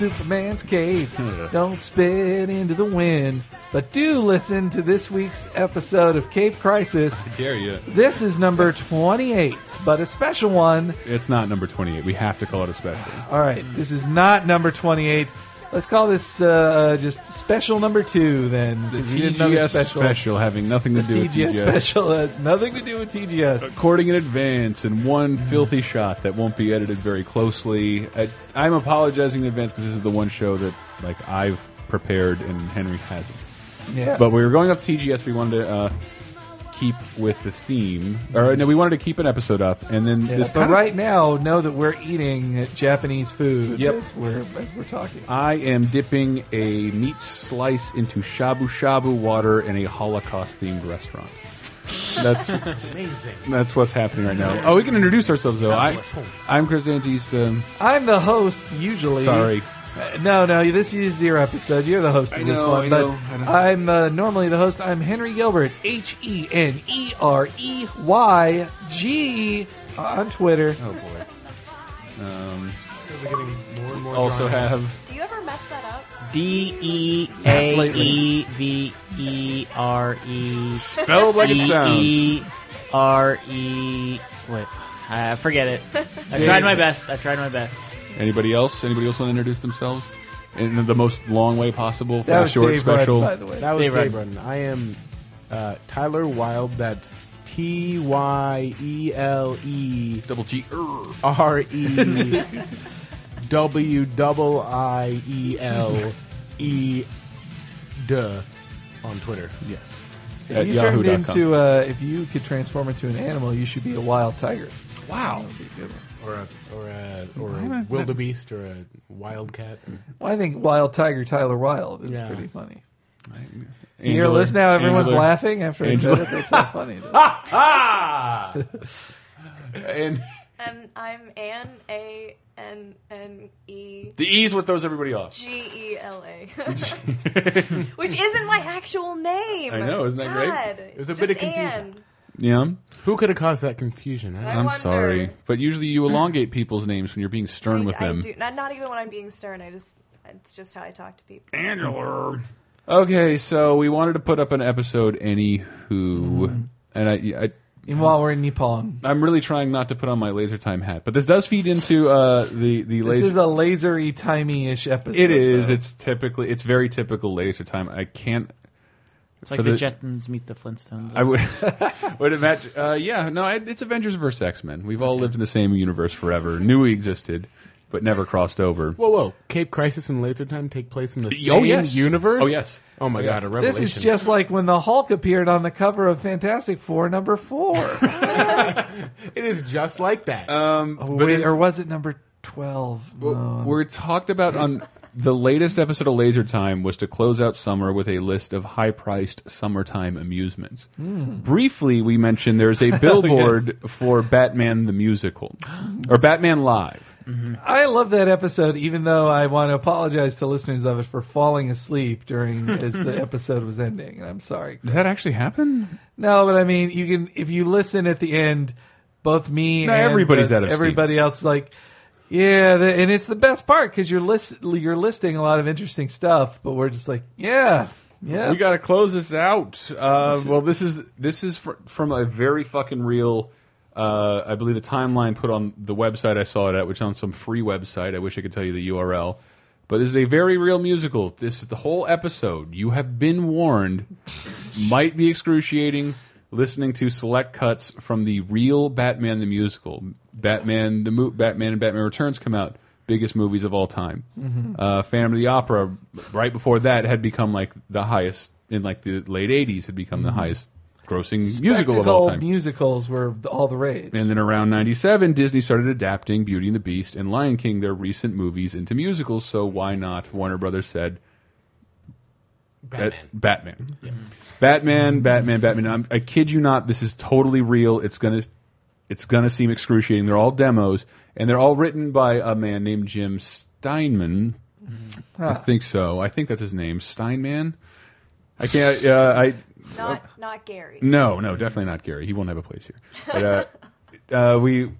Don't pull on Superman's cape. Don't spit into the wind. But do listen to this week's episode of Cape Crisis. Dare you? This is number 28, but a special one. It's not number 28. We have to call it a special. All right, this is not number 28. Let's call this uh, just special number two then. The 'cause we did TGS special. having nothing to The do with TGS TGS. special has nothing to do with TGS. Recording in advance and one filthy shot that won't be edited very closely. I, I'm apologizing in advance because this is the one show that like I've prepared and Henry hasn't. Yeah. But we were going off TGS. We wanted to uh, keep with the theme, or no, we wanted to keep an episode up, and then Yeah, this. but right now, know that we're eating Japanese food Yep. as, we're, as we're talking. I am dipping a meat slice into shabu shabu water in a Holocaust themed restaurant. That's Amazing. that's what's happening right now. Oh, we can introduce ourselves though. I, I'm Chris Antista. I'm the host usually. Sorry. Uh, no, no, this is your episode. You're the host of I this know, one. I but know, I know. I'm uh, normally the host. I'm Henry Gilbert. H E N E R E Y G on Twitter. Oh boy. Um, more and more also drawn out. have Do you ever mess that up? D E A E V E R E spelled like it sounds. E R E. Wait, uh, forget it. I tried my best. I tried my best. Anybody else? Anybody else want to introduce themselves in the most long way possible for That a was short Dave Rudd, special? by the way. That was Dave Dave Rudden. Rudden. I am uh, Tyler Wilde. That's T Y E L E Double G. R E W double I E L E Duh on Twitter. Yes. If At you turned into, uh, if you could transform into an animal, you should be a wild tiger. Wow. That would be a good one. Or a or a or a wildebeest or a wildcat. Well, I think Wild Tiger Tyler Wilde is Yeah. pretty funny. Angela- You hear list now, everyone's Angela- laughing after I said it. That's so funny. Ah! and And I'm Anne A N N E the E's what throws everybody off. G E L A, which isn't my actual name. I know, isn't that great? God, There's a it's bit of just confusion. Anne. Yeah. Who could have caused that confusion? I I'm wonder. sorry, but usually you elongate people's names when you're being stern I- with I them. do- not, not even when I'm being stern. I just it's just how I talk to people. Angela. Okay, so we wanted to put up an episode, anywho, Mm-hmm. and I, I, And while we're in Nippon, I'm really trying not to put on my laser time hat, but this does feed into uh, the the this is a lasery timey-ish episode. it is. though. It's typically. It's very typical laser time. I can't. It's like the, the- Jetsons meet the Flintstones. I would. would imagine. Uh, yeah. No. It's Avengers versus X Men. We've all lived in the same universe forever. Knew we existed, but never crossed over. Whoa, whoa! Cape Crisis and Laser Time take place in the Oh, same yes. universe. Oh, yes. Oh my Oh, god! A revelation. This is just like when the Hulk appeared on the cover of Fantastic Four number four. It is just like that. Um, Oh, wait, or was it number twelve? No. We're talked about on the latest episode of Laser Time was to close out summer with a list of high-priced summertime amusements. Hmm. Briefly, we mentioned there's a billboard for Batman the musical or Batman Live. Mm-hmm. I love that episode, even though I want to apologize to listeners of it for falling asleep during as the episode was ending. And I'm sorry. Does that actually happen? No, but I mean, you can if you listen at the end, both me No, and everybody's the- out of steam. everybody else like. Yeah, the, and it's the best part because you're list you're listing a lot of interesting stuff, but we're just like, yeah, yeah. We got to close this out. Uh, well, this is this is fr from a very fucking real. Uh, I believe the timeline put on the website I saw it at, which is on some free website. I wish I could tell you the URL, but this is a very real musical. This is the whole episode. You have been warned. Might be excruciating. Listening to select cuts from the real Batman the musical, Batman the mo Batman and Batman Returns come out, biggest movies of all time. Uh, Phantom of the Opera, right before that, had become like the highest in like the late '80s. Had become the highest grossing musical of all time. musicals were all the rage. And then around 97, Disney started adapting Beauty and the Beast and Lion King, their recent movies, into musicals. So why not? Warner Brothers said, Batman. Bat- Batman. Batman, Batman, Batman. I'm, I kid you not. This is totally real. It's gonna, it's gonna seem excruciating. They're all demos, and they're all written by a man named Jim Steinman. I think so. I think that's his name, Steinman. I can't. Uh, I Not not Gary. no, no, definitely not Gary. He won't have a place here. But, uh, uh, we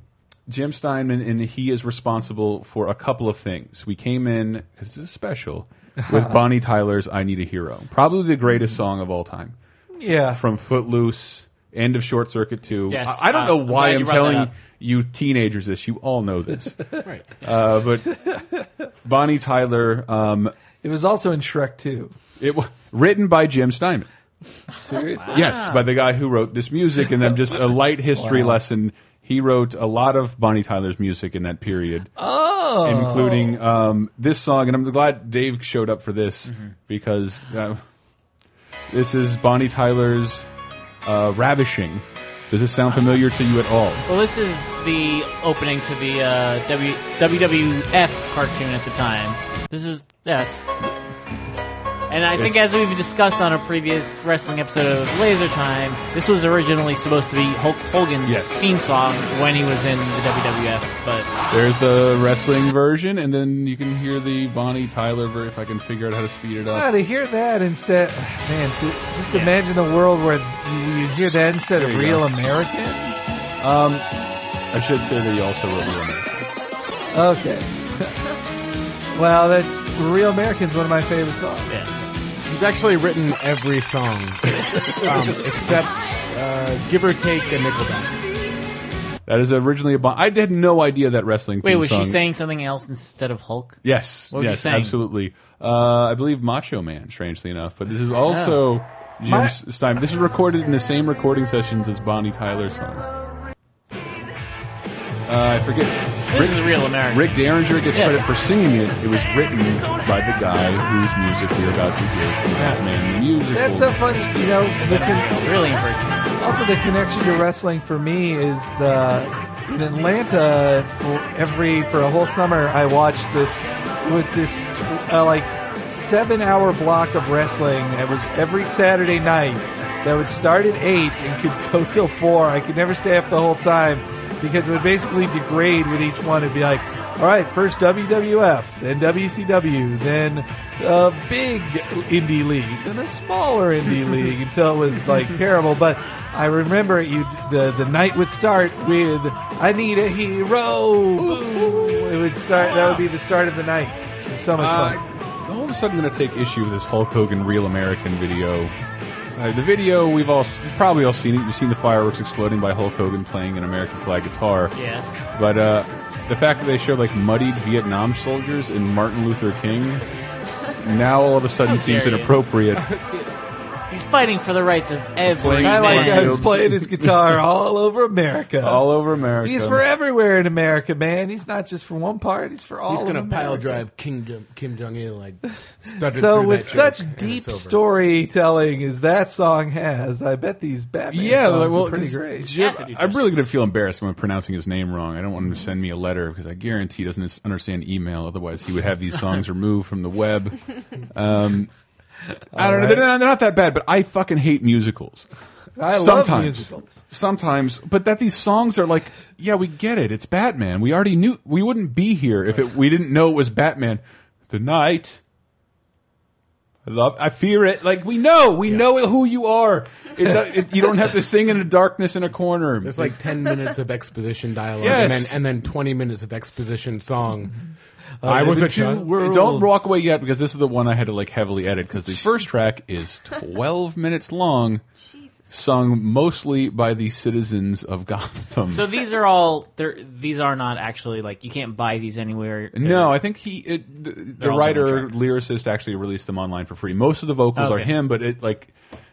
Jim Steinman, and he is responsible for a couple of things. We came in because this is special with Bonnie Tyler's "I Need a Hero," probably the greatest song of all time. Yeah. From Footloose, end of Short Circuit Two. Yes, I, I don't uh, know I'm why I'm telling you teenagers this. You all know this, Right. uh, but Bonnie Tyler. Um, It was also in Shrek 2. it was written by Jim Steinman. Seriously? Yes, by the guy who wrote this music, and then just a light history lesson. He wrote a lot of Bonnie Tyler's music in that period, Oh. including um, this song. And I'm glad Dave showed up for this Mm-hmm. because uh, this is Bonnie Tyler's uh, "Ravishing." Does this sound familiar to you at all? Well, this is the opening to the uh, w WWF cartoon at the time. This is that's, and I think as we've discussed on a previous wrestling episode of Laser Time, this was originally supposed to be Hulk Hogan's Yes. theme song when he was in the WWF, but There's the wrestling version, and then you can hear the Bonnie Tyler version if I can figure out how to speed it Ah, up. to hear that instead, man, to, just imagine the world where you, you hear that instead of There you Real go. American. I should say that he also wrote the one. Okay. well, that's Real American's one of my favorite songs. yeah. He's actually written every song, um, except uh, give or take a Nickelback. That is originally a Bon. I had no idea that wrestling. Wait, theme was song. she saying something else instead of Hulk? Yes. What was she saying? absolutely. Uh, I believe Macho Man, strangely enough. But this is also Jim My- Stein. This is recorded in the same recording sessions as Bonnie Tyler's songs. Uh, I forget. This is Real American. Rick Derringer gets Yes. credit for singing it. It was written by the guy whose music we're about to hear from Batman the Musical. That's so funny. You know, the con- really in virtue. also the connection to wrestling for me is uh, in Atlanta. For every for a whole summer, I watched this. It was this uh, like seven hour block of wrestling. It was every Saturday night. That would start at eight and could go till four. I could never stay up the whole time because it would basically degrade with each one. It'd be like, all right, first WWF, then WCW, then a big indie league, then a smaller indie league until it was like terrible. But I remember you the the night would start with I need a hero. Boom. It would start. That would be the start of the night. It was so much fun. Uh, all of a sudden, I'm going to take issue with this Hulk Hogan Real American video. Uh, the video we've all we've probably all seen it. You've seen the fireworks exploding by Hulk Hogan playing an American flag guitar. Yes. But uh, the fact that they showed like muddied Vietnam soldiers in Martin Luther King now all of a sudden seems inappropriate. He's fighting for the rights of every I like man. how he's Fields. playing his guitar all over America. all over America. He's for everywhere in America, man. He's not just for one part. He's for all. Of America. He's gonna pile drive King Jong, Kim Jong Il like So with that such joke, deep storytelling as that song has, I bet these Batman Yeah, songs like, well, are pretty great. Jim- Has I'm really going to feel embarrassed when I'm pronouncing his name wrong. I don't want him to send me a letter because I guarantee he doesn't understand email. Otherwise, he would have these songs removed from the web. Um, I don't know. They're not, they're not that bad, but I fucking hate musicals. I love Sometimes. musicals. Sometimes, but that these songs are like, yeah, we get it. It's Batman. We already knew. We wouldn't be here if it, we didn't know it was Batman. The night. I love. I fear it. Like we know. We know who you are. It, it, you don't have to sing in the darkness in a corner. There's like ten minutes of exposition dialogue, Yes. and then and then twenty minutes of exposition song. Uh, I was the a two child. worlds. Don't walk away yet because this is the one I had to like heavily edit because the first track is 12 minutes long, Jesus. Sung mostly by the citizens of Gotham. So these are all these are not actually like you can't buy these anywhere. They're- no, I think he it, the, the writer lyricist actually released them online for free. Most of the vocals are him, but it like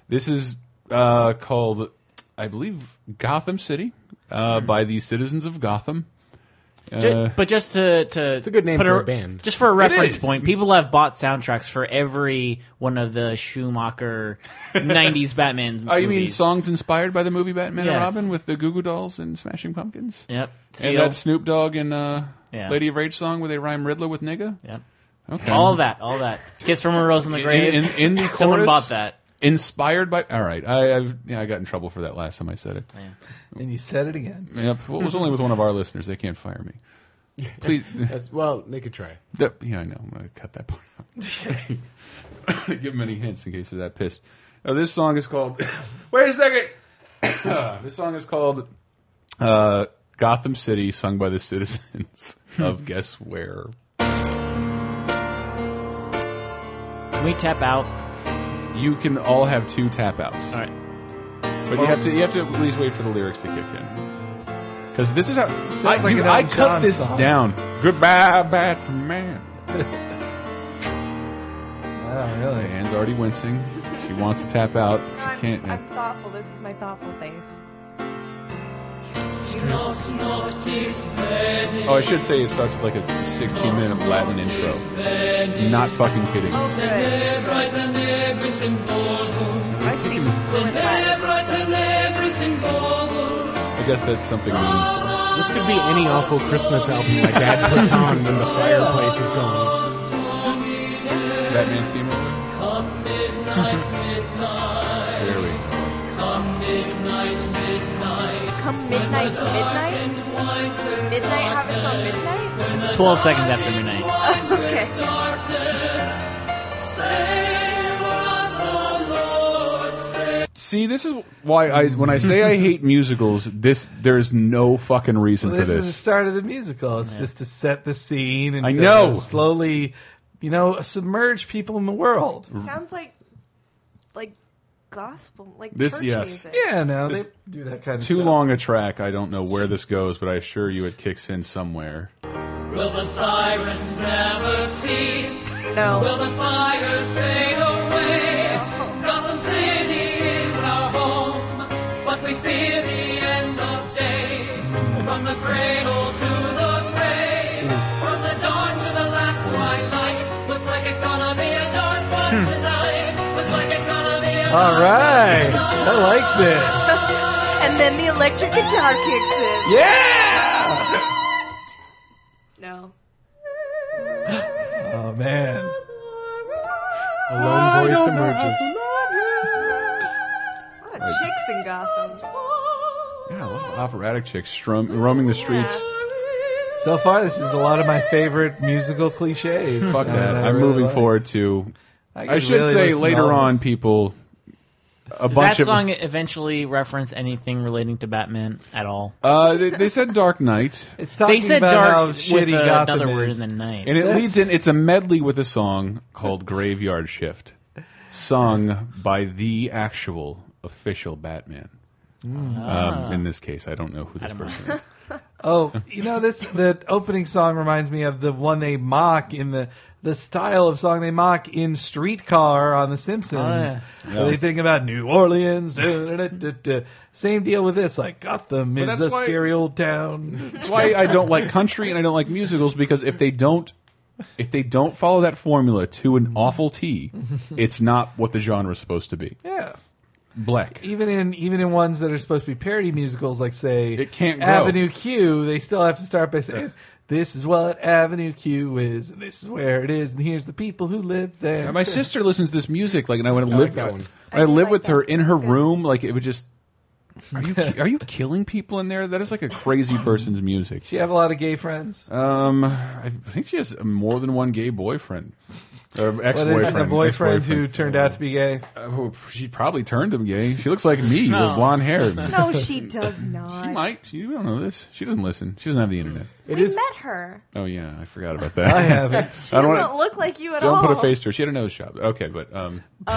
this is uh, called I believe Gotham City uh, by the citizens of Gotham. Ju- Uh, but just to, to it's a good name for a band. Just for a reference is. point, people have bought soundtracks for every one of the Schumacher '90s Batman. oh, you mean movies. songs inspired by the movie Batman and Yes. Robin with the Goo Goo Dolls and Smashing Pumpkins? Yep. And that Snoop Dogg and uh, Yeah. Lady of Rage song where they rhyme Riddler with nigga? Yep. Okay. All that. All that. Kiss from a Rose in the Grave. in, in, in the Someone chorus, bought that. Inspired by. All right. I, I've, yeah, I got in trouble for that last time I said it. And you said it again. Yep. Well, it was only with one of our listeners. They can't fire me. Please. That's, well, they could try. that- yeah, I know. I'm going to cut that part out. Give them any hints in case they're that pissed. Now, this song is called. Wait a second. this song is called uh, Gotham City, sung by the citizens of guess where? Can we tap out? You can all have two tap outs, All right. but you have to you have to at least wait for the lyrics to kick in. Because this is how I, like dude, I cut John this song. down. Goodbye, Batman. Oh, really? Anne's already wincing. She wants to tap out. She I'm, can't. I'm thoughtful. This is my thoughtful face. Oh, I should say it starts with like a 16 minute Latin intro. Not fucking kidding. Good. I speak fluent Latin. I guess that's something meaningful. This could be any awful Christmas album my dad puts on when the fireplace is going. Batman steamroller? midnight to midnight? Does midnight have its own midnight? It's 12 seconds after midnight. okay. See, this is why I when I say I hate musicals, this there's no fucking reason Well, for this This is the start of the musical. It's just to set the scene and I to know. slowly, you know, submerge people in the world. Sounds like like gospel, like This- church yes. music. Yeah, no, This- they do that kind of Too stuff. long a track. I don't know where this goes, but I assure you it kicks in somewhere. Will the sirens never cease? No. Will the fires fade away? Gotham City is our home, but we fear the end of days. From the cradle All right, I like this. And then the electric guitar kicks in. Yeah. No. Oh man. A lone voice emerges. A lot of chicks in Gotham. Yeah, a lot of operatic chicks strum, roaming the streets. So far, this is a lot of my favorite musical cliches. Fuck that. I I'm really moving like- forward to. I, I should really say listen to later all on, this. people. A Does bunch that of song eventually reference anything relating to Batman at all? uh, they, they said Dark Knight, It's talking They said about how dark with shitty uh, Gotham another word is. than night. and it That's- leads in. It's a medley with a song called "Graveyard Shift," sung by the actual official Batman. Um, in this case, I don't know who this don't person is. Oh, you know this. The opening song reminds me of the one they mock in the the style of song they mock in Streetcar on The Simpsons. Oh, Where They think about New Orleans. da, da, da, da, da. Same deal with this. Like Gotham is that's a why- scary old town. That's why I don't like country and I don't like musicals because if they don't if they don't follow that formula to an awful T, it's not what the genre is supposed to be. Yeah. Black. Even in even in ones that are supposed to be parody musicals, like say It can't grow. Avenue Q, they still have to start by saying, "This is what Avenue Q is, and this is where it is, and here's the people who live there." My sister listens to this music like and I want to live that one. I, I do live like with that. her in her It's room like it would just Are you are you killing people in there? That is like a crazy person's music. She have a lot of gay friends. Um, I think she has more than one gay boyfriend. Or But ex-boyfriend. isn't a boyfriend who ex-boyfriend. turned out to be gay? Uh, she probably turned him gay. She looks like me No. with blonde hair. No, she does not. She might. She, you don't know this. She doesn't listen. She doesn't have the internet. It We is. met her. Oh yeah, I forgot about that. I haven't. She I don't doesn't wanna- look like you at all. Don't all. put a face to her. She had a nose job. Okay, but um,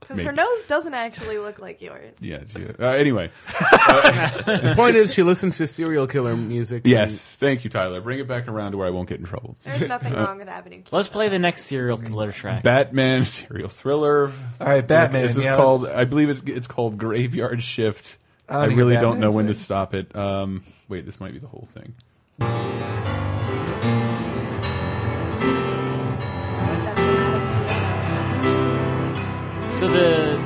Because her nose doesn't actually look like yours. yeah. She, uh, anyway, The point is, she listens to serial killer music. yes. Thank you, Tyler. Bring it back around to where I won't get in trouble. There's nothing wrong with Avenue Q. Let's play the next serial killer track. Batman serial thriller. All right, Batman. This is yeah, called. let's- I believe it's it's called Graveyard Shift. I I, don't think really don't know when in. to stop it. Um, wait, this might be the whole thing. So the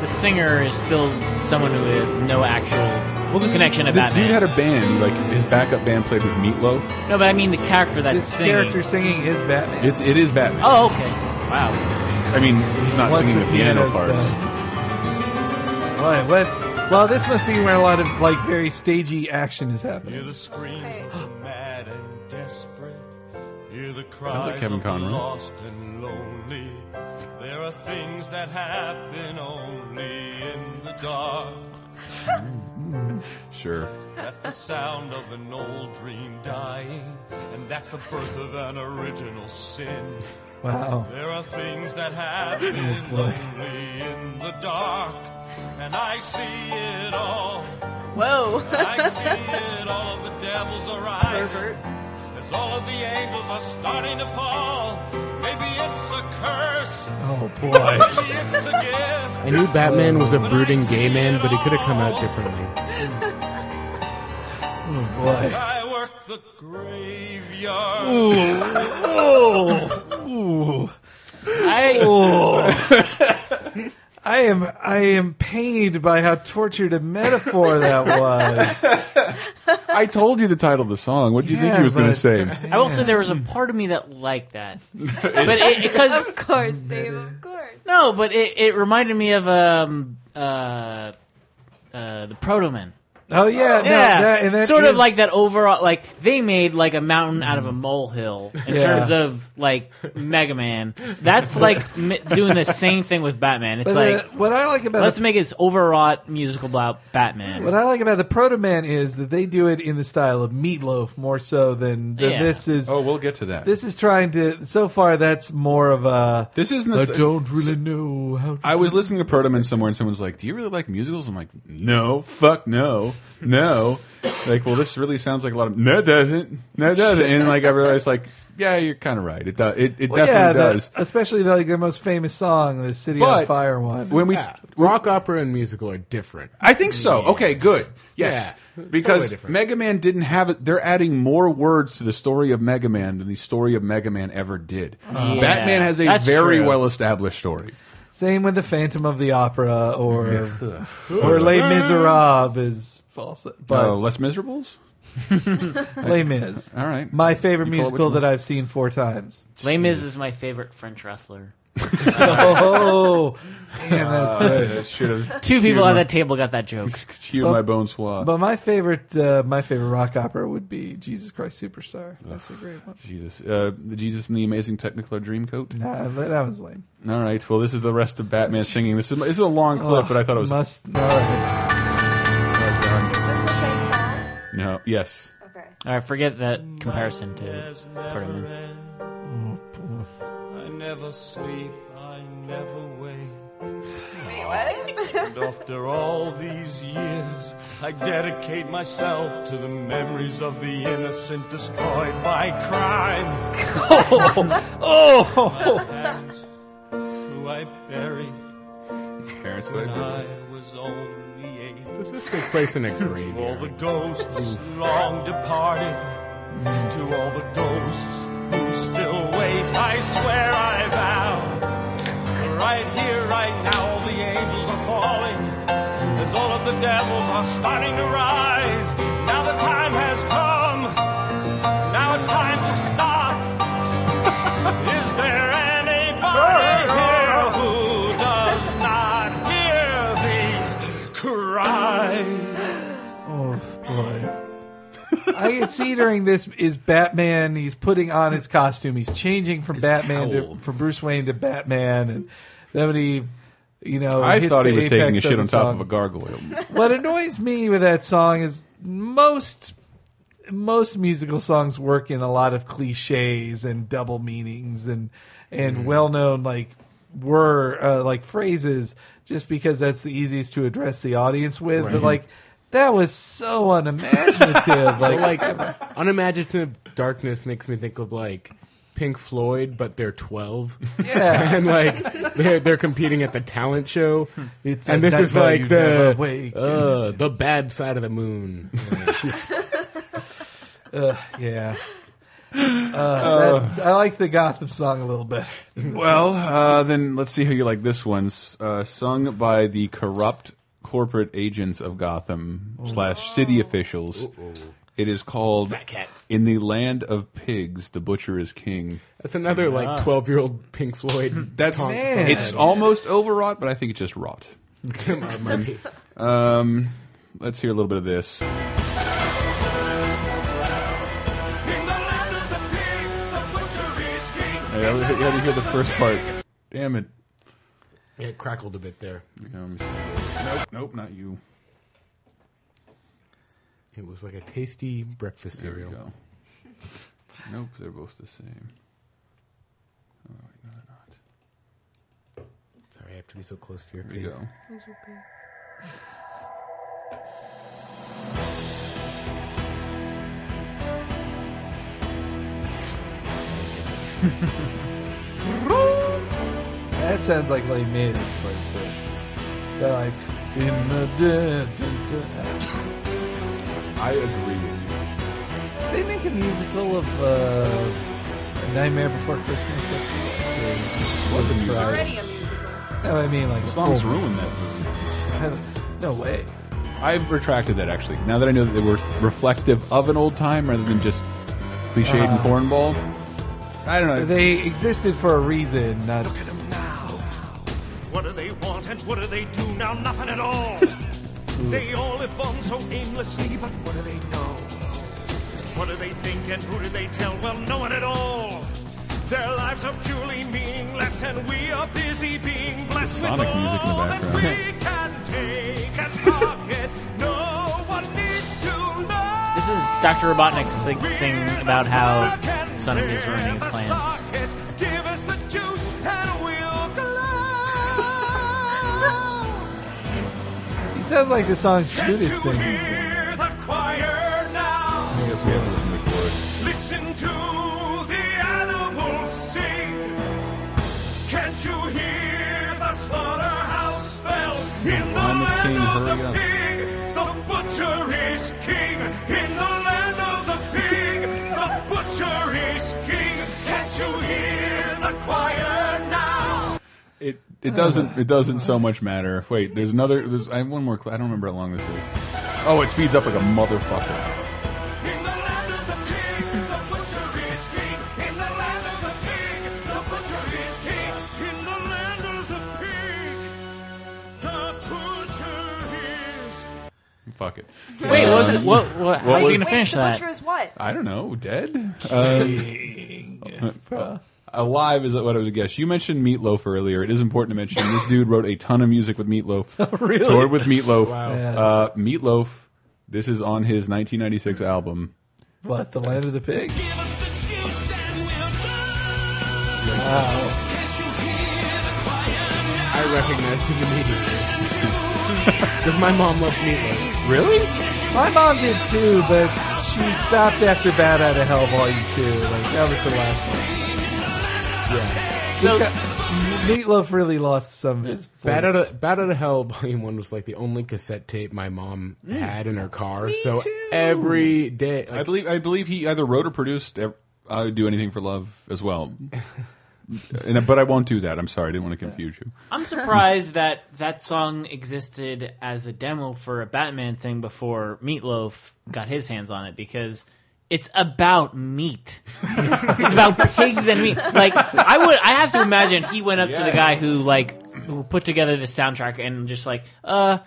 the singer is still someone who has no actual connection to this Batman. dude had a band. Like his backup band played with Meatloaf. no, but I mean the character that's this singing. character singing is Batman. It's it is Batman. Oh, okay. Wow. I mean, he's not Once singing the the piano parts. done. What? What? Well, this must be where a lot of like very stagey action is happening. Hear the screams Say. of the mad and desperate. Hear the like Kevin of the Conroy. lost and lonely. There are things that happen only in the dark. Sure. That's the sound of an old dream dying, and that's the birth of an original sin. Wow. There are things that happen oh, lonely in the dark, and I see it all. Whoa. I see it all. The devil's arising Pervert. As all of the angels are starting to fall. Maybe it's a curse. Oh boy. Maybe it's a gift. I knew Batman was a brooding gay man, but he could have come out differently. Oh boy. I work the graveyard. I I am I am pained by how tortured a metaphor that was. I told you the title of the song. What do you think he was going to but- say? I will say there was a part of me that liked that, but it because Of course, Dave. Of course. no, but it, it reminded me of um uh uh the Protomen. Oh yeah, no, Yeah, that, and that sort of is- like that overall. Like they made like a mountain out of a molehill in Yeah. terms of like Mega Man. That's like m- doing the same thing with Batman. It's But like uh, what I like about let's the, make it overwrought musical about Batman. what I like about the Proto Man is that they do it in the style of Meatloaf more so than, than Yeah. this is. Oh, we'll get to that. This is trying to. So far, that's more of a. This isn't. I The, don't really know how. To I was listening to Proto Man somewhere, and someone's like, "Do you really like musicals?" I'm like, "No, fuck no, no." like, well, this really sounds like a lot of no, it doesn't, no, it doesn't. And like, I realized, like, yeah, you're kind of right. It does. It, it Well, definitely yeah, the- does. especially the, like their most famous song, the "City on Fire" one. When we, Yeah, rock opera and musical are different. I think so. Okay, good. Yes. Yeah, because totally. Mega Man didn't have it. They're adding more words to the story of Mega Man than the story of Mega Man ever did. Oh, Batman has a that's very true. well established story. Same with the Phantom of the Opera or or Les Miserables is false, but oh, Less Miserables? Les Mis. All right. My favorite You call it musical one? that I've seen four times. Les Mis is my favorite French wrestler. Oh, man, that's good. I should have Two people at that table got that joke. chewed my bone swab. But my favorite, uh, my favorite rock opera would be Jesus Christ Superstar. That's a great one. Jesus, uh, the Jesus and the Amazing Technicolor Dreamcoat. Nah, that that was lame. All right. Well, this is the rest of Batman singing. This is this is a long clip, but I thought it was must. All right. Is this the same song? no. Yes. Okay. All right, forget that comparison to There's Proto never Man. end. I never sleep, I never wake. Wait, what? And after all these years, I dedicate myself to the memories of the innocent destroyed by crime. oh, oh. parents, who I buried Parents when I was only eight. Does this take place in a To all the ghosts long departed, to all the ghosts who still wait, I swear I vow. Right here, right now, all the angels are falling, as all of the devils are starting to rise. Now the time has come. I can see during this is Batman. He's putting on his costume. He's changing from Batman cowl. to from Bruce Wayne to Batman, and then when he, you know, I hits thought he the was taking a shit on top of a gargoyle. What annoys me with that song is most most musical songs work in a lot of cliches and double meanings and and well known like were uh, like phrases just because that's the easiest to address the audience with. But like that was so unimaginative. like, like unimaginative darkness makes me think of like Pink Floyd, but they're twelve, yeah, and like they're they're competing at the talent show, it's and this is like the uh, the bad side of the moon. Uh, yeah. Uh, that's, I like the Gotham song a little bit. Well, uh, then let's see how you like this one. Uh, sung by the corrupt corporate agents of Gotham slash city officials. It is called "In the Land of Pigs, the Butcher is King." That's another like twelve year old Pink Floyd. That's taunt Man. it's almost overwrought, but I think it's just wrought. song. It might. Um, let's hear a little bit of this. In the land of the pig, the butcher is king. I gotta, you gotta hear the first part. Damn it! Yeah, it crackled a bit there. You know, let me see. Nope, nope, not you. It was like a tasty breakfast There we cereal. go. Nope, they're both the same. Oh, wait, no, they're not. Sorry, I have to be so close to your There we face. go. That sounds like Les Mis. Like the, they're like in the da, da, da. I agree with you. They make a musical of uh, Nightmare Before Christmas. I like. Was a musical. Already a musical. No, I mean like The a songs full- ruined that movie. No way. I've retracted that actually. Now that I know that they were reflective of an old time rather than just cliched and cornball. I don't know. They existed for a reason. Not they? Nothing at all. they all live on so aimlessly, but what do they know? What do they think and who do they tell? Well, no one at all. Their lives are purely meaningless, and we are busy being blessed Sonic with music in the all that background. we can take and pocket. no one needs to know. This is Dr. Robotnik sing, singing about how Sonic is ruining his plans. Sounds like the songs Can't Judas you sings. the choir now? I guess we haven't listened to the chorus. Listen to the animals sing. Can't you hear the slaughterhouse bells in the I'm land king, of hurry the up. pig? The butcher is king in the land of the pig. The butcher is king. It it doesn't it doesn't so much matter. Wait, there's another. There's I have one more. I don't remember how long this is. Oh, it speeds up like a motherfucker. In the land of the pig, the butcher is king. In the land of the pig, the butcher is king. In the land of the pig, the butcher is. Fuck it. Wait, what was it? What? what how what was he gonna Wait, finish the that? butcher is what? I don't know. Dead. Uh, alive is what I would guess. You mentioned Meatloaf earlier. It is important to mention this dude wrote a ton of music with Meatloaf. really? Toured with Meatloaf. Yeah. Uh, Meatloaf. This is on his 1996 album. What the land of the pig? Give us the juice and we'll go. Wow. Can't you the choir now? I recognized him immediately. Because my mom loved Meatloaf. Really? My mom did too, but she stopped after Bat Out of Hell Volume 2. Like, that was her last one. Yeah. So Meatloaf really lost some of his Bad Out, of, Bat Out of Hell Volume 1 was like the only cassette tape my mom mm. had in her car. Me so too. every day. I Like, believe I believe he either wrote or produced ev- I would do anything for love as well. and, but I won't do that. I'm sorry. I didn't want to confuse you. I'm surprised that that song existed as a demo for a Batman thing before Meatloaf got his hands on it because it's about meat. it's about pigs and meat. Like I would, I have to imagine he went up to the guy who like who put together the soundtrack and just like, uh,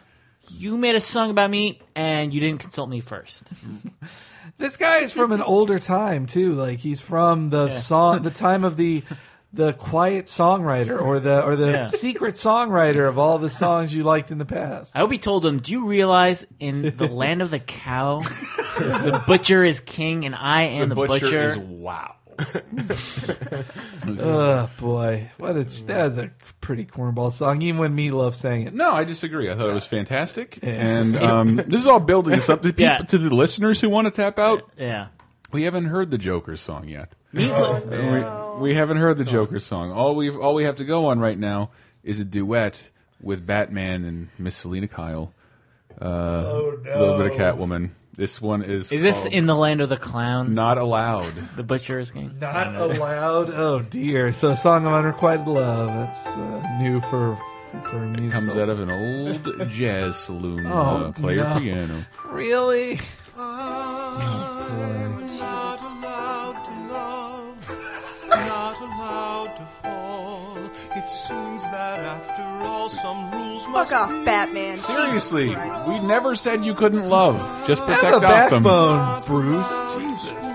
you made a song about meat and you didn't consult me first. This guy is from an older time too. Like he's from the song, the time of the the quiet songwriter or the or the Yeah. secret songwriter of all the songs you liked in the past. I hope he told him, "Do you realize in the land of the cow, the butcher is king, and I am the, butcher." is wow. Oh boy, what a that was a pretty cornball song. Even when Meatloaf sang it. No, I disagree. I thought it was fantastic, and um, this is all building us up to people, Yeah. to the listeners who want to tap out. yeah. We haven't heard the Joker's song yet. Meatloaf. We, we haven't heard the Joker's song. All we all we have to go on right now is a duet with Batman and Miss Selina Kyle. Uh, Oh, A little bit of Catwoman. This one is. Is this in the land of the clown? not allowed? The butcher is king. Not allowed. Oh dear. So, "Song of Unrequited Love." That's uh, new for for musicals. Comes out of an old jazz saloon. Oh, uh, player no. piano. really. after all, some rules Fuck must off, be. Batman. Seriously, Christ. we never said you couldn't love. Just Have protect a Gotham. backbone, Bruce. Jesus.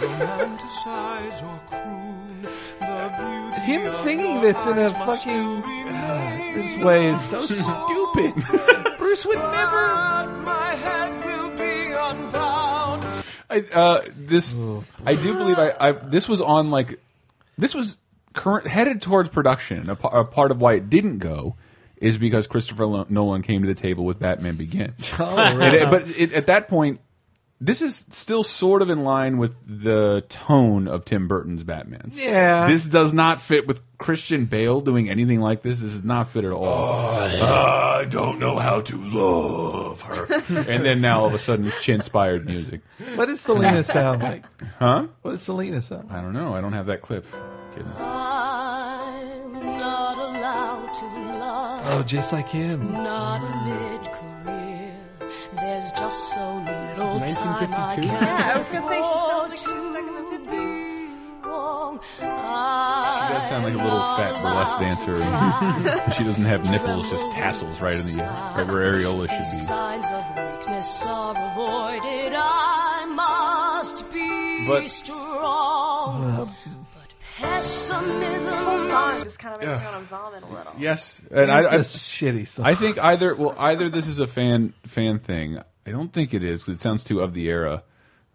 Romanticize or croon the beauty Him singing this in a fucking still this way is so stupid. Bruce would never. My head will be unbound. I, uh, this I do believe I, I this was on like this was current headed towards production. A, a part of why it didn't go is because Christopher Lo- Nolan came to the table with Batman Begins. Oh, And right. it- but it, at that point, this is still sort of in line with the tone of Tim Burton's Batman's. Yeah. this does not fit with Christian Bale doing anything like this. This does not fit at all. I don't know how to love her. and then now all of a sudden it's chin-inspired music. What does Selina sound like? Huh? What does Selina sound like? I don't know. I don't have that clip. Kidding. I'm not allowed to love, Oh, just like him. not in mid-career. There's just so little 1952? time I Yeah, I was gonna say she sounds like she's stuck in the 50s. She does sound like a little fat burlesque dancer. she doesn't have nipples, just tassels right in the right where areola should be. Signs of weakness are avoided. I must be But- strong. But pessimism This song just kind of makes me want to vomit a little. Yes, and It's I, a I, shitty song. I think either well either this is a fan fan thing. I don't think it is. 'cause It sounds too of the era.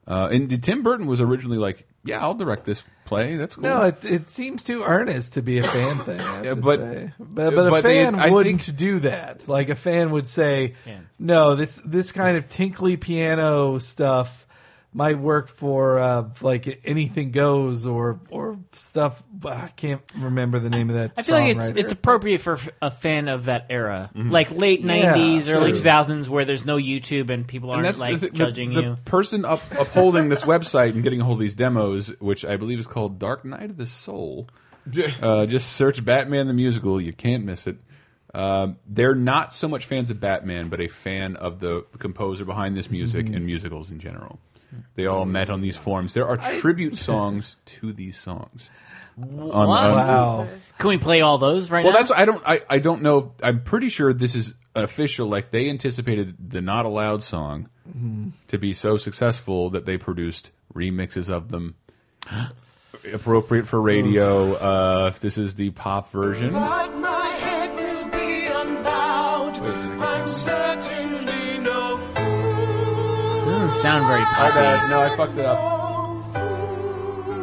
Uh, and Tim Burton was originally like, "Yeah, I'll direct this play. That's cool." no, it, it seems too earnest to be a fan thing. I have Yeah, to but- say. but but a but they- fan I wouldn't do that. Like a fan would say, Yeah. "No, this this kind of tinkly piano stuff might work for uh, like anything goes or or stuff." I can't remember the name of that. I feel like it's songwriter. it's appropriate for a fan of that era, like late Yeah, '90s, early 2000s, where there's no YouTube and people aren't that's like the, thi- the- judging the you. person up, upholding this website and getting a hold of these demos, which I believe is called Dark Knight of the Soul. Uh, just search Batman the musical; you can't miss it. Um, they're not so much fans of Batman, but a fan of the composer behind this music and musicals in general. They all met on these forums. There are tribute songs to these songs. On- on- wow. Can we play all those right now? well, now? that's I don't I, I don't know. I'm pretty sure this is official. Like they anticipated the Not Allowed song to be so successful that they produced remixes of them, appropriate for radio. Uh, this is the pop version. But my doesn't sound very My poppy. No, I fucked it up.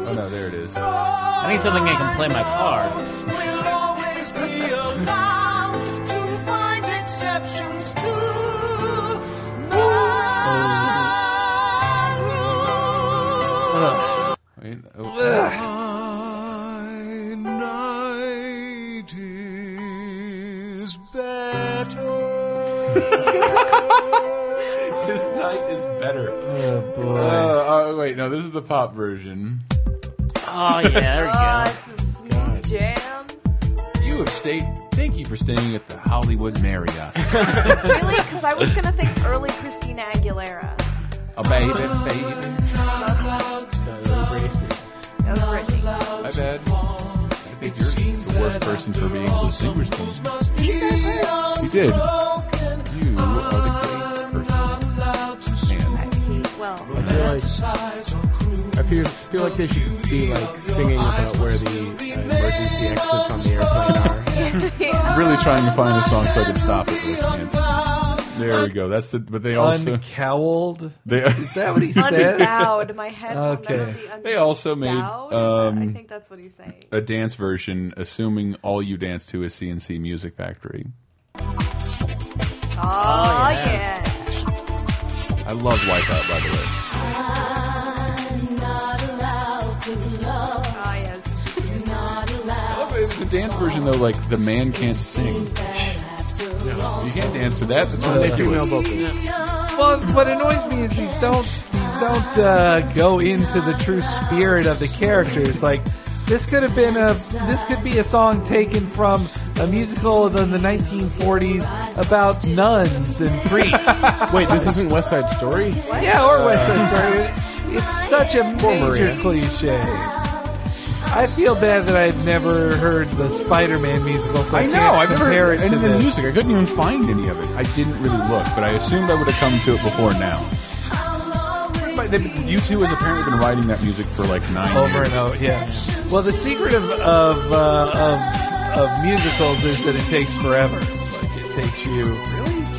Oh no, there it is. I need something I can play in my car. Will always better. Oh, boy. Uh, oh, wait, no, this is the pop version. Oh yeah, there we go. this is smooth jams. You have stayed. Thank you for staying at the Hollywood Marriott. Really? Because I was gonna think early Christina Aguilera. oh, baby, baby. That was Britney. My bad. I think you're the worst person for being Blue Singers thing. He said it first. You did. You like I feel, feel like they should be like singing about where the uh, emergency exits on the airplane are. Really trying to find a song so I can stop it, but I can't. There we go. That's the. But they also. Uncowled. They, Is that what he says? unbowed. My head Okay. will never be unbowed. They also made, Is that- I um, think that's what he's saying. a dance version, assuming all you dance to is C+C Music Factory. Oh, yeah. I love Wipeout, by the way. Oh, yes. not allowed. I love it. The dance version, though, like the man can't sing. No, You can't dance to that. That's They female ridiculous. Well, what annoys me is these don't these don't uh, go into the true spirit of the characters. Like this could have been a this could be a song taken from a musical in the 1940s about nuns and priests. Wait, this isn't West Side Story? yeah, or West Side Story. It's such a major cliche. I feel bad that I've never heard the Spider-Man musical. So I, I know. I've never heard any of the music. I couldn't even find any of it. I didn't really look, but I assumed I would have come to it before now. But they, U2 has apparently been writing that music for like nine over years. and over. Yeah. Well, the secret of of, uh, of of musicals is that it takes forever. Like it takes you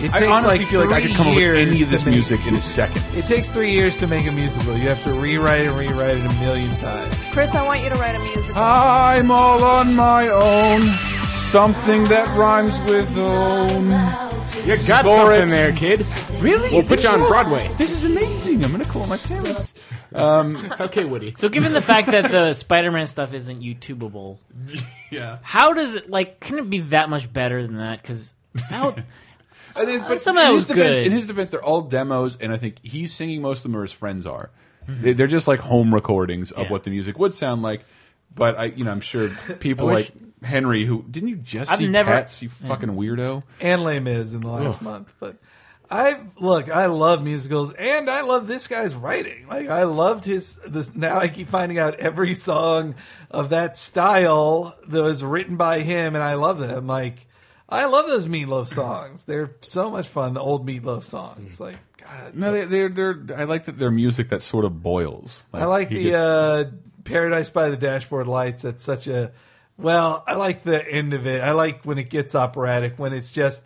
It I honestly like feel like I could come up with years any of this make- music in a second. It takes three years to make a musical. You have to rewrite and rewrite it a million times. Chris, I want you to write a musical. I'm all on my own. Something that rhymes with own. You got Score something it. there, kid. Really? We'll put you on Broadway. This is amazing. I'm gonna call my parents. Um, okay, Woody. So, given the fact that the Spider-Man stuff isn't YouTubeable, Yeah. how does it like? Can it be that much better than that? Because that, I think, but uh, Some of that in was his defense, good. In his defense, they're all demos, and I think he's singing most of them, or his friends are. They- They're just like home recordings of Yeah. what the music would sound like. But I, you know, I'm sure people I wish- like Henry, who didn't you just I've see never- Cats? You fucking weirdo. and Les Mis in the last month. But I look, I love musicals, and I love this guy's writing. Like I loved his. This now I keep finding out every song of that style that was written by him, and I love them. Like I love those Meatloaf songs. They're so much fun. The old Meatloaf songs, like God. No, they, they're they're. I like that their music that sort of boils. I like the gets- uh, Paradise by the Dashboard Lights. That's such a well. I like the end of it. I like when it gets operatic. When it's just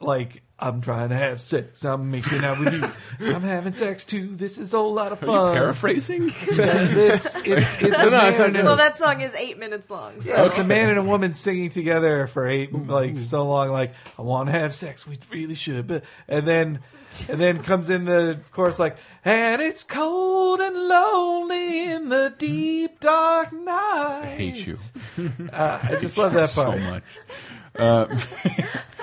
like I'm trying to have sex. I'm making out with you. I'm having sex too. This is a whole lot of Are fun. you paraphrasing? And it's it's it's a No, it's man not and well, that song is eight minutes long. So. yeah, it's a man and a woman singing together for eight like so long. Like I want to have sex. We really should, but and then. And then comes in the chorus like, and it's cold and lonely in the deep dark night. I hate you Uh, I just love that part so much. Uh,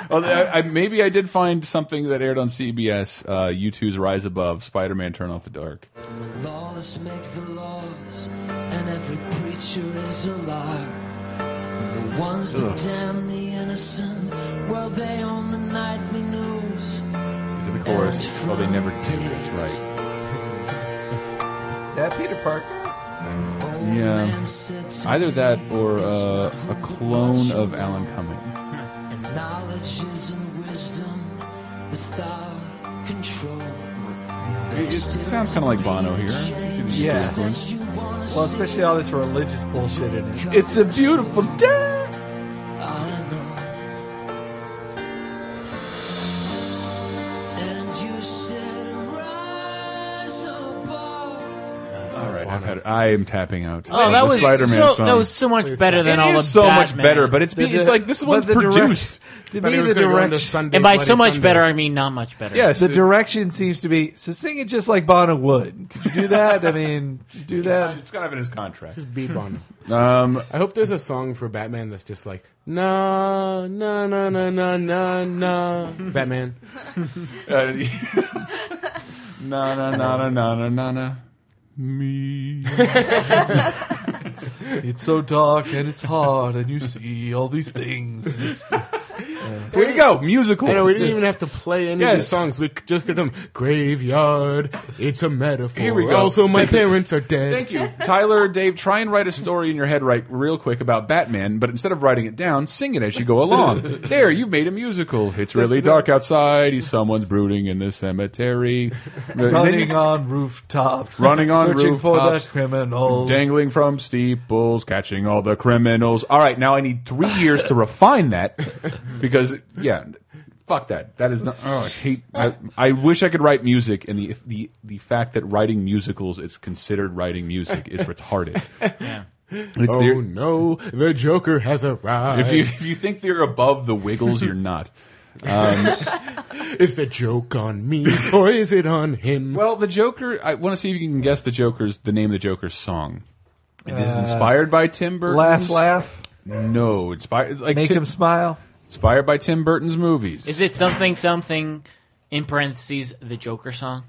well, I, I, maybe I did find something that aired on CBS. Uh, U2's Rise Above, Spider-Man: Turn Off the Dark. The lawless make the laws, and every preacher is a liar. And The ones that damn the innocent, well, they own the nightly news. To the chorus. Well, they never did. That's right. Is that Peter Parker? Yeah. Man said to Either that or uh, a clone of Alan Cumming. It, it sounds kind of like Bono here. Yeah. Well, especially all this religious bullshit in it. It's a beautiful day. I am tapping out. Oh, that was Spider-Man so, song. that was so much better than it all is the so Batman. much better, but it's be, it's like this one's produced. to me, the direction, and by so much Sundays. better, I mean not much better. Yes, the direction seems to be so. Sing it just like Bono would. Could you do that? I mean, do that. Yeah, it's gotta in his contract. Just be Bono. um, I hope there's a song for Batman that's just like no, no, no, no, no, no, no, Batman. uh, no, no, no, no, no, no, no. Me. It's so dark and it's hard, and you see all these things. And Here you go, musical. I know we didn't even have to play any of Yes. these songs. We could just get them graveyard. It's a metaphor. Here we go. Also, my parents are dead. Thank you, Tyler. Dave, try and write a story in your head, right, real quick about Batman. But instead of writing it down, sing it as you go along. there, you've made a musical. It's really dark outside. Someone's brooding in the cemetery. Running you- on rooftops, Running on rooftops. searching for rooftops. the criminal. dangling from steeples, catching all the criminals. All right, now I need three years to refine that because, yeah, fuck that. That is not. Oh, I hate. I, I wish I could write music, and the the the fact that writing musicals is considered writing music is retarded. It's Oh the- no, the Joker has arrived. if you if you think they're above the Wiggles, you're not. Um, is the joke on me or is it on him? Well, the Joker. I want to see if you can guess the Joker's the name of the Joker's song. It is uh, inspired by Tim Burton. Last laugh, No, inspired like make Tim- him smile. Inspired by Tim Burton's movies. Is it something something in parentheses the Joker song?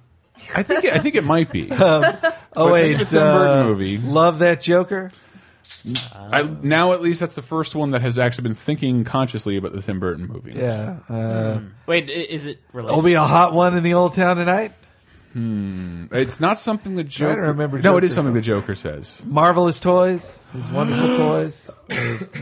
I think it, I think it might be. Oh I wait, it's a Tim Burton uh, movie. Love that Joker. I, now at least that's the first one that has actually been thinking consciously about the Tim Burton movie. Yeah, uh, Wait, i- is it related? will be a hot one in the old town tonight. It's not something the Joker. to remember no, it Joker is something though. the Joker says. Marvelous toys, his wonderful toys,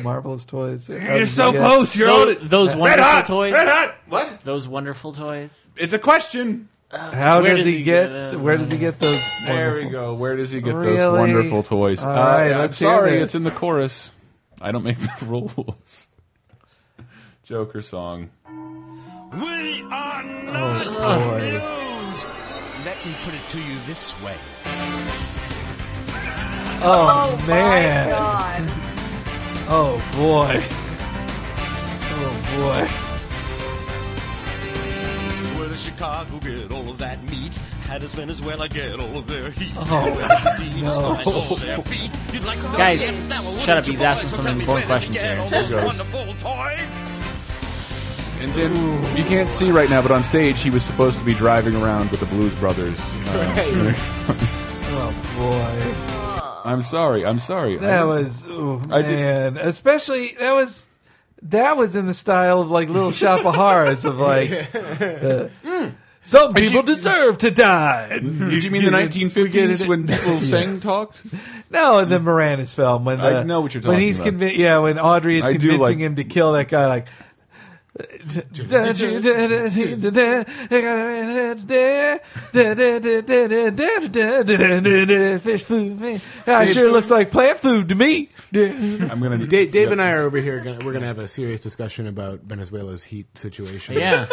marvelous toys. You're so close, you're those, those wonderful hot, toys. red hot. What? Those wonderful toys. It's a question. How does does he he get? get, uh, where does he get those? There we wonderful- go. Where does he get those wonderful toys? All Uh, right, I'm hear sorry, this. it's in the chorus. I don't make the rules. Joker song. We are not boy. Amused. Let me put it to you this way. Oh, Oh man. my god. Oh boy. Oh boy. Where does Chicago get all of that meat? How does Venezuela get all of their heat? Oh, Where does the Dean no. all their feet? You'd like to Guys, the answers now, well, shut up, he's asking some important where does he questions here. And then you can't see right now, but on stage he was supposed to be driving around with the Blues Brothers. Uh, Oh boy. I'm sorry. I'm sorry. That I- was oh, I did- man. Especially that was that was in the style of like Little Shop of Horrors of like uh, some people deserve to die. Did you mean the 1950s when people sang talked? No, in the Moranis film when I know what you're when talking he's about. convi- yeah when Audrey is I convincing like- him to kill that guy like. Fish food, man. Ah, sure looks like plant food to me. I'm gonna. Dave, Dave and I are over here. Gonna, we're going to have a serious discussion about Venezuela's heat situation. Yeah.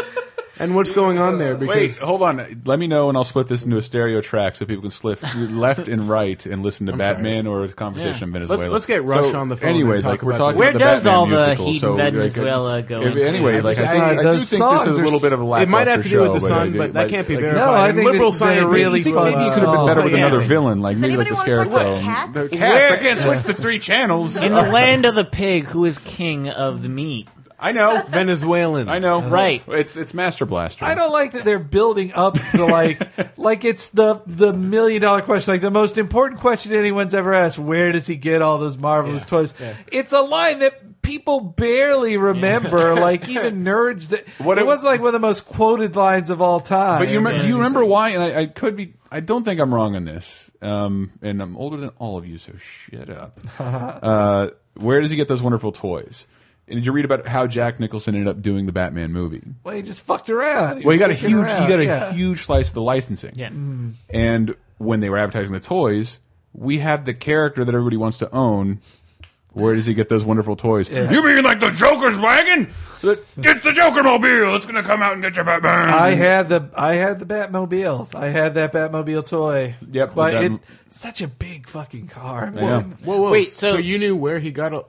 And what's going on there? Wait, Because hold on. Let me know, and I'll split this into a stereo track so people can slip left and right and listen to Batman or a conversation in Venezuela. Let's- let's get Rush So, on the phone Anyway, and talk like we're about talking. Where about does Batman all the musical, heat in so, like, Venezuela go if- into? Anyway, like just- I, think, I- I, do think this is a little bit of a lack. it might have to do with the show, sun, I- but that like- can't be like, verified. No, I And think liberal this has been a scientists really fun Maybe you could have been better with another villain, like Does maybe like the Scarecrow. cats? The cats. I can't switch the three channels. In the land of the pig, who is king of the meat? I know. Venezuelans. I know. Right. It's it's Master Blaster. I don't like that they're building up to like like it's the the million dollar question, like the most important question anyone's ever asked. Where does he get all those marvelous toys? It's a line that people barely remember. Like even nerds that What it it- was like one of the most quoted lines of all time. But you remember, do you remember why? And I, I could be. I don't think I'm wrong on this. Um, and I'm older than all of you, so shut up. uh, where does he get those wonderful toys? And did you read about how Jack Nicholson ended up doing the Batman movie? Well, he just fucked around. Well, he got a huge, around, he got a yeah. huge slice of the licensing. Yeah. Mm. And when they were advertising the toys, we have the character that everybody wants to own. Where does he get those wonderful toys? You mean like the Joker's wagon? It's the Joker mobile. It's gonna come out and get your Batman. I had the I had the Batmobile. I had that Batmobile toy. Yep, but the it, such a big fucking car, man. know. Whoa, whoa. Wait, so- you knew where he got a.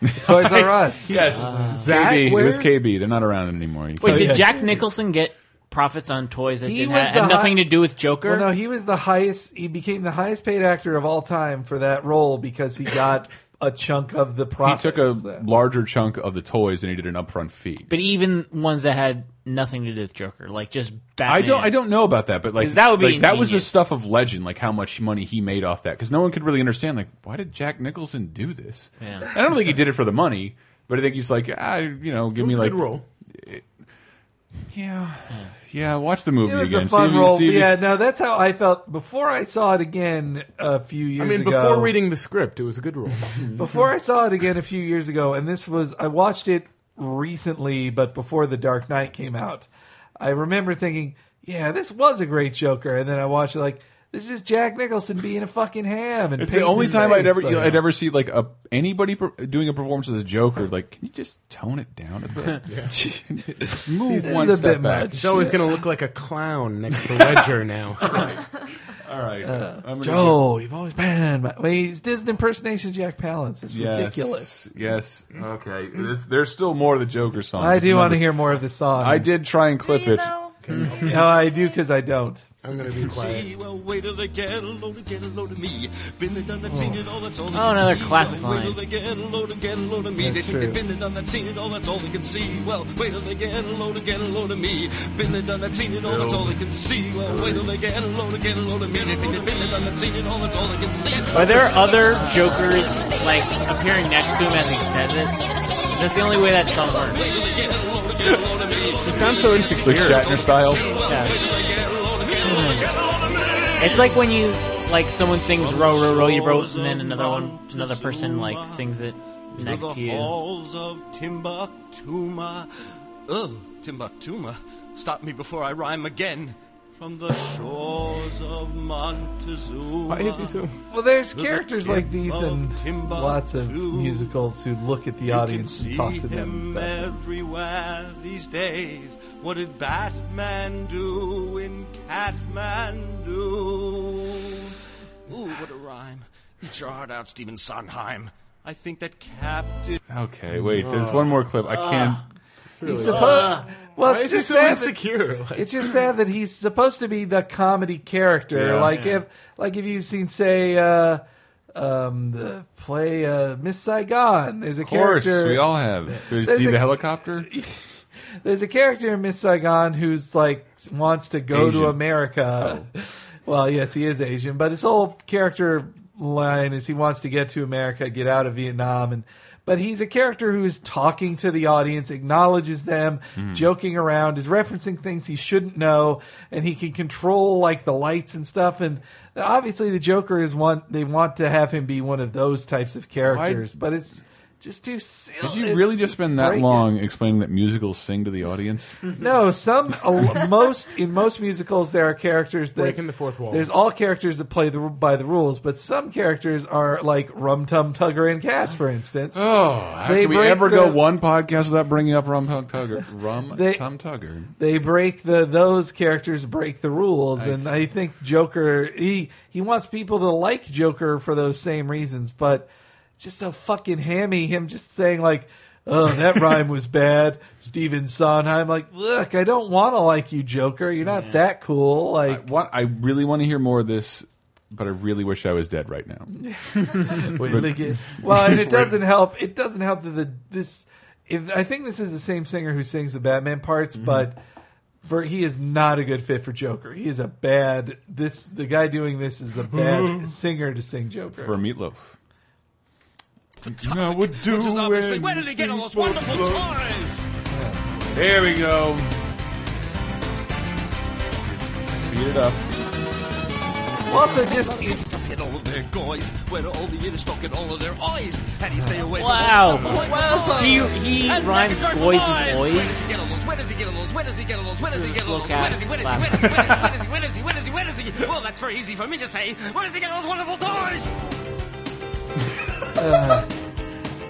Toys R Us. Yes, uh, that KB. It where? was KB. They're not around anymore. You Wait, can't- did. Jack Nicholson get profits on toys that He didn't was have, the had nothing hi- to do with Joker? Well, no, he was the highest. He became the highest paid actor of all time for that role because he got a chunk of the he took a So- larger chunk of the toys and he did an upfront fee. but even ones that had nothing to do with Joker, like just Batman. I don't. I don't know about that, but like 'Cause that would be like, that was the stuff of legend, like how much money he made off that, because no one could really understand. Like, why did Jack Nicholson do this? Yeah. I don't think he did it for the money, but I think he's like, ah, you know, give me like, role. Yeah, yeah. Watch the movie It was again. a fun See if you- role. see if you- Yeah, no, that's how I felt before I saw it again a few years I mean, ago. before reading the script, it was a good role. before I saw it again a few years ago, and this was I watched it recently, but before The Dark Knight came out. I remember thinking, yeah, this was a great Joker, and then I watched it like this is Jack Nicholson being a fucking ham. And It's the only his time I'd ever like- I'd ever see like a anybody per, doing a performance as a Joker. Like, can you just tone it down a bit? Move This one is a step bit back. much. He's always going to look like a clown next to Ledger now. All right, uh, I'm gonna Joe, you've always been. My, well, he's Disney impersonation Jack Palance. It's Yes, ridiculous. Yes. Okay. It's- there's still more of the Joker song. I do want to hear more of the song. I did try and clip it. know? No, I do because I don't. I'm going to be quiet. See, well, wait till they get a load of, get a load of me. Been there, done that, seen it all, that's all they Oh, can another see. classic well, Wait till line. they get a load of, get a load of me. That's they think true. they've been there, done that, seen it all, that's all they can see. Well, wait till they get a load of, get a load of me. Been there, done that, seen it all, that's all they can see. Well, wait till they get a load of, get a load of me. They think they've been there, done that, seen it all, that's all they can see. Are there other Jokers like appearing next to him as he says it? That's the only way that song works. it sounds so insecure. Like Shatner style. Yeah. Mm. It's like when you like someone sings "Row, row, row your boat," and then another one, another person like sings it next to you. halls of Timbuktu. Oh, uh, Timbuktu. Stop me before I rhyme again. From the shores of Montezuma. Why is he so? Well, there's To the characters like these in Timbuktu. lots of musicals who look at the You can audience and talk to them and him everywhere these days. What did Batman do in Catmandu? Ooh, what a rhyme. Eat your heart out, Stephen Sondheim. I think that Captain... Okay, wait. There's one more clip. I can't. Ah. He's supposed. well, Why it's is he just so sad. That. Like, it's just sad that he's supposed to be the comedy character. Yeah. like if, like if you've seen, say, uh, um, the play uh, Miss Saigon. There's a Of course, character. we all have. Did you see a- the helicopter? There's a character in Miss Saigon who's like wants to go Asian. to America. Well, yes, he is Asian, but his whole character line is he wants to get to America, get out of Vietnam, and but he's a character who is talking to the audience, acknowledges them, hmm. joking around, is referencing things he shouldn't know, and he can control like the lights and stuff. And obviously, the Joker is one. They want to have him be one of those types of characters, but it's just too silly. Did you really just spend that long explaining that musicals sing to the audience? No, some most in most musicals there are characters that Breaking the fourth wall. There's all characters that play the by the rules, but some characters are like Rum Tum Tugger and Cats, for instance. Oh, how They can we ever the- go one podcast without bringing up Rum Tum Tugger? Rum They- Tum Tugger. They break the those characters break the rules, I and see. I think Joker he he wants people to like Joker for those same reasons, but it's just so fucking hammy. Him just saying like. Oh, that rhyme was bad, Stephen Sondheim. Like, look, I don't want to like you, Joker. You're not that cool. I, Like, want, I really want to hear more of this, but I really wish I was dead right now. Wait, they get- well, and it doesn't help. It doesn't help that the this. If I think this is the same singer who sings the Batman parts, Mm-hmm. but for he is not a good fit for Joker. He is a bad. This the guy doing this is a bad singer to sing Joker. For Meatloaf. I would do Which is obviously, where did he get all those wonderful toys? There we go. Beat it up. What's also, just Let's get all of their goys. Where do all the Yiddish folk get all of their eyes? And he stay away Wow. from all He he rhymes boys with boys. Where does he get all those? Where does he get all those? Where does he This get is all a those? Where does he? Where does he? Where does he? Where does he? Where does he? Where does he? Where does he? Well, that's very easy for me to say. Where does he get all those wonderful toys?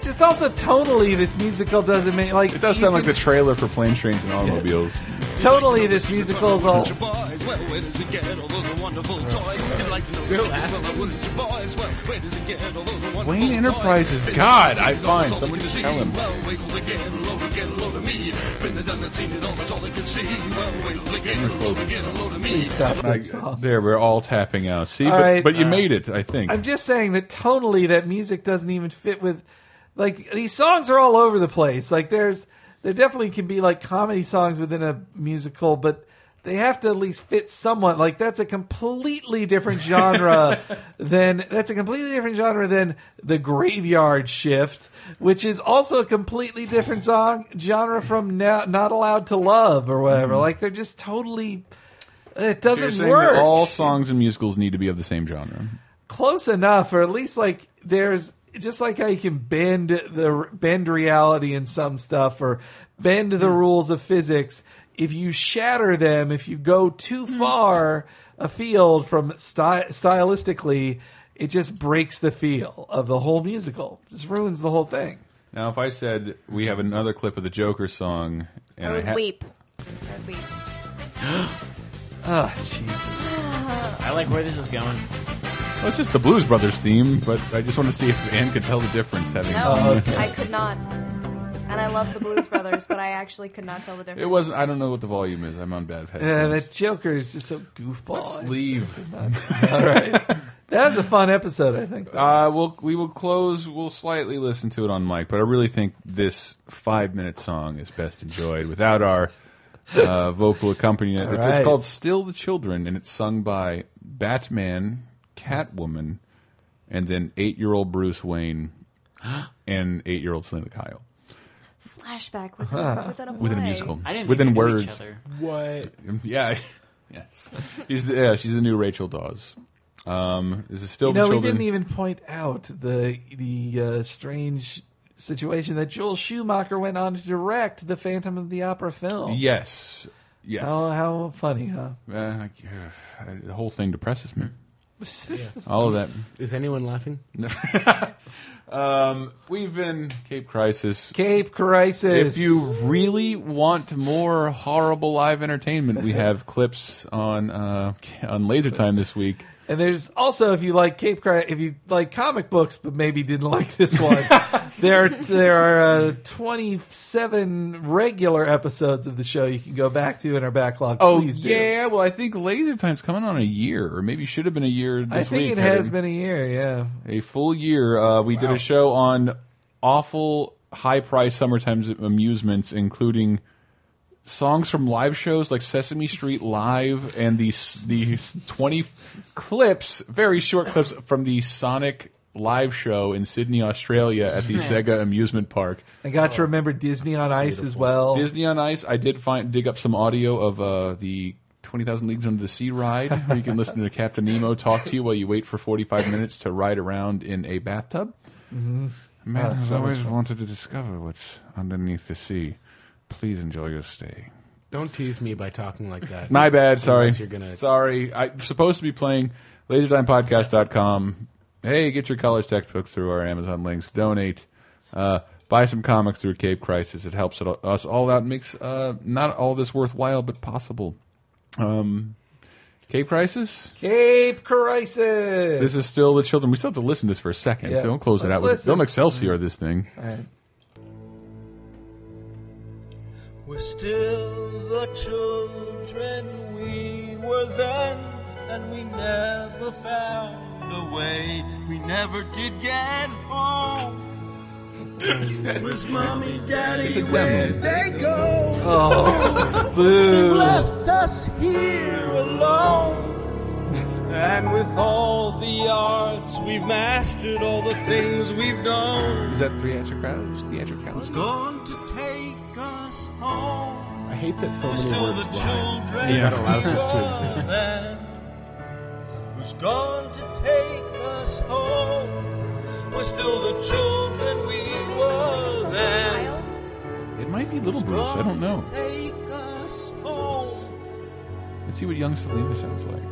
Just also tonally, this musical doesn't make like It does sound like the trailer for Planes, Trains, and Automobiles. Totally this musical is all. Boys, well, where does he get all those wonderful toys? I'd like to know the secret. Well, wouldn't you boys? Well, where does he get all those wonderful Wayne? Enterprises, God, I find someone just tell him. Well, wait till they get a load, get a load of me. Been there, done that, seen it all, that's all they can see. Well, wait till they get a load, a load of me. Please stop that Like, song. there, we're all tapping out. See, All but, right. but you uh, made it, I think. I'm just saying that tonally, that music doesn't even fit with. Like these songs are all over the place. Like there's, there definitely can be like comedy songs within a musical, but they have to at least fit somewhat. Like that's a completely different genre than that's a completely different genre than the Graveyard Shift, which is also a completely different song genre from Not, Not Allowed to Love or whatever. Mm-hmm. Like they're just totally. It So doesn't saying work all songs and musicals need to be of the same genre. close enough, or at least like there's just like how you can bend the bend reality in some stuff, or bend the hmm. rules of physics. If you shatter them, if you go too hmm. far afield from sty- stylistically, it just breaks the feel of the whole musical. Just ruins the whole thing. Now, if I said we have another clip of the Joker song, and I I, ha- weep. I would weep. Oh Jesus! I like where this is going. Well, it's just the Blues Brothers theme, but I just want to see if Anne could tell the difference. Having No, Oh, okay. I could not. And I love the Blues Brothers, but I actually could not tell the difference. it wasn't. I don't know what the volume is. I'm on bad headphones. Yeah, that Joker is just so goofball. Let's leave. All right, that was a fun episode. I think. Uh, we'll we will close. We'll slightly listen to it on mic, but I really think this five minute song is best enjoyed without our uh, vocal accompaniment. It's, it's called "Still the Children" and it's sung by Batman, Catwoman, and then eight year old Bruce Wayne and eight year old Selina Kyle Flashback with, within a within a musical I didn't within they knew words. each other. What? Yeah, yes. He's the, yeah, she's the new Rachel Dawes. Um, this is still You the know, we didn't even point out the the uh, strange situation that Joel Schumacher went on to direct the Phantom of the Opera film. Yes. Yes. How, how funny, huh? Uh, uh, the whole thing depresses me. All of that. Is anyone laughing? Um, we've been Cape Crisis. Cape Crisis. If you really want more horrible live entertainment, we have clips on uh, on Laser Time this week. And there's also if you like Cape Cry, if you like comic books, but maybe didn't like this one, there are, there are uh, 27 regular episodes of the show you can go back to in our backlog. Oh Please do. yeah, well I think Laser Time's coming on a year, or maybe should have been a year. This I think week, it has been a year. Yeah, a full year. Uh, we did a show on awful high price summertime amusements, including songs from live shows like Sesame Street Live and the the twenty clips, very short clips from the Sonic live show in Sydney, Australia, at the Sega amusement park. I got to remember Disney on Ice as well. Disney on Ice. I did find dig up some audio of uh, the Twenty Thousand Leagues Under the Sea ride, where you can listen to Captain Nemo talk to you while you wait for forty five minutes to ride around in a bathtub. Man, that's I've so always fun. wanted to discover what's underneath the sea. Please enjoy your stay. Don't tease me by talking like that. My bad. Sorry. You're gonna. Sorry. I'm supposed to be playing lasertimepodcast.com. Hey, get your college textbooks through our Amazon links. Donate. Uh, buy some comics through Cape Crisis. It helps us all out. Makes uh, not all this worthwhile, but possible. Um, Cape Crisis. Cape Crisis. This is still the children. We still have to listen to this for a second. Yeah. Don't close it Let's out. With, don't Excelsior this thing. Still the children we were then, and we never found a way. We never did get home. Where's mommy, daddy? Where they go? Oh, boo. left us here alone. And with all the arts we've mastered, all the things we've known, Is that theatricals? Theatricals? who's going to take? I hate that so We're many still words the rhyme. children. Because that allows we this to exist. then. Who's going to take us home? We're still the children we were then. It might be Little Bruce. I don't know. Take us home. Let's see what young Selina sounds like.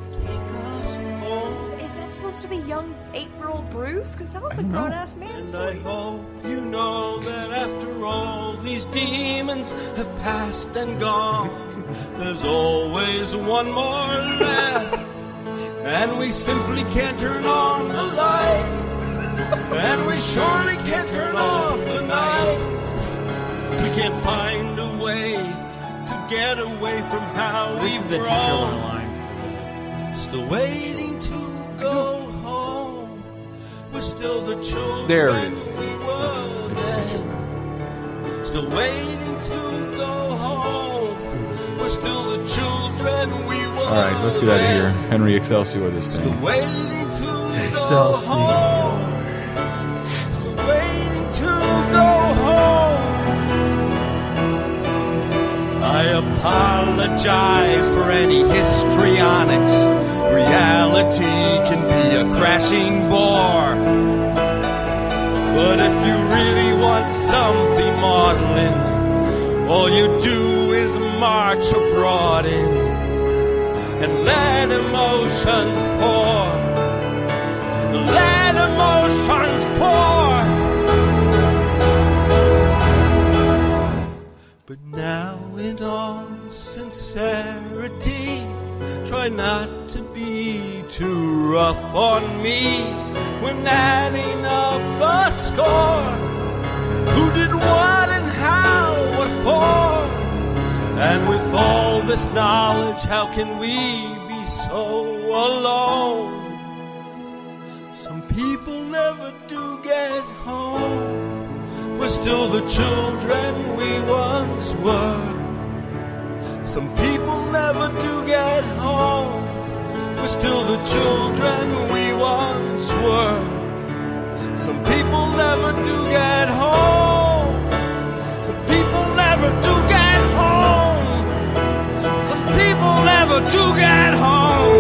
Supposed to be young eight-year-old Bruce? Because that was I a grown-ass man's And I hope you know that after all these demons have passed and gone, there's always one more left. And we simply can't turn on the light. And we surely can't turn off the night. We can't find a way to get away from how This is we've the teacher on grown. line. Still waiting to go home. We're still the children There it is. we were then. Still waiting to go home. We're still the children we were. All right, let's get out of here. Henry Excelsior this Still thing. waiting to Excelsior. go home. I apologize for any histrionics. Reality can be a crashing bore. But if you really want something maudlin, all you do is march abroad in and let emotions pour. Let emotions pour. In all sincerity, try not to be too rough on me when adding up the score. Who did what and how, what for? And with all this knowledge, how can we be so alone? Some people never do get home. We're still the children we once were. Some people never do get home. We're still the children we once were. Some people never do get home. Some people never do get home. Some people never do get home.